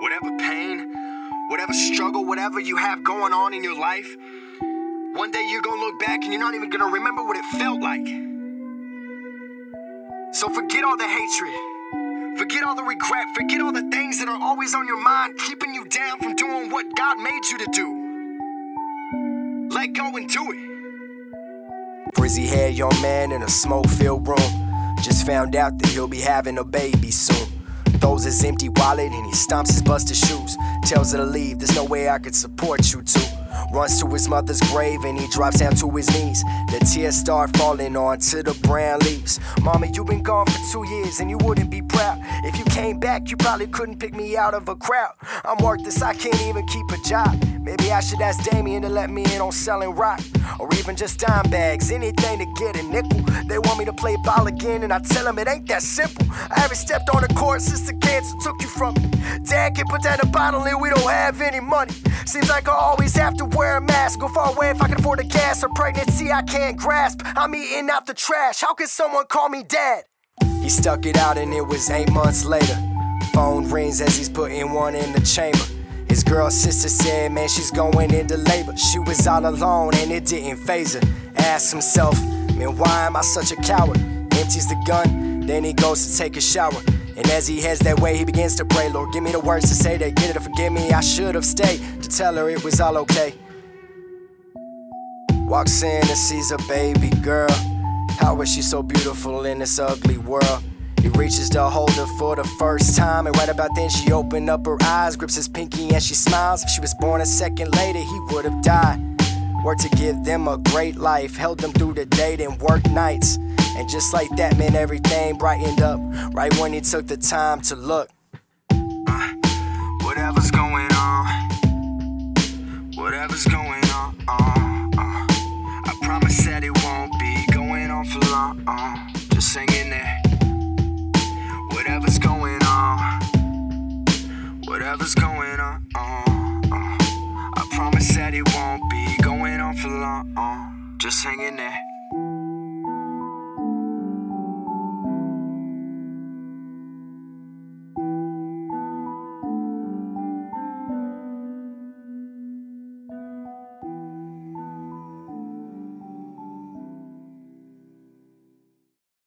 whatever pain, whatever struggle, whatever you have going on in your life, one day you're gonna look back and you're not even gonna remember what it felt like. So forget all the hatred, forget all the regret, forget all the things that are always on your mind, keeping you down from doing what God made you to do. Let go and do it. Frizzy hair young man in a smoke filled room. Just found out that he'll be having a baby soon. Throws his empty wallet and he stomps his busted shoes. Tells her to leave, there's no way I could support you two. Runs to his mother's grave and he drops down to his knees. The tears start falling onto the brown leaves. Mommy, you've been gone for two years and you wouldn't be proud. If you came back, you probably couldn't pick me out of a crowd. I'm worthless, I can't even keep a job. Maybe I should ask Damien to let me in on selling rock. Or even just dime bags, anything to get a nickel. They want me to play ball again, and I tell them it ain't that simple. I haven't stepped on the court since the cancer took you from me. Dad can put down the bottle and we don't have any money. Seems like I always have to wear a mask. Go far away if I can afford a gas or pregnancy I can't grasp. I'm eating out the trash. How can someone call me dad? He stuck it out and it was eight months later. Phone rings as he's putting one in the chamber. His girl sister said, man, she's going into labor. She was all alone and it didn't phase her. Asked himself, man, why am I such a coward? Empties the gun, then he goes to take a shower. And as he heads that way, he begins to pray, Lord, give me the words to say that get her to forgive me. I should have stayed to tell her it was all okay. Walks in and sees a baby girl. How is she so beautiful in this ugly world? He reaches to hold her for the first time, and right about then she opened up her eyes, grips his pinky, and she smiles. If she was born a second later, he would have died. Worked to give them a great life, held them through the day, and work nights. And just like that, man, everything brightened up right when he took the time to look. Uh, whatever's going on, whatever's going on, uh, uh, I promise that it won't be going on for long. Uh, just hang in there. Whatever's going on, whatever's going on, uh, uh, I promise that it won't be going on for long. Uh, just hang in there.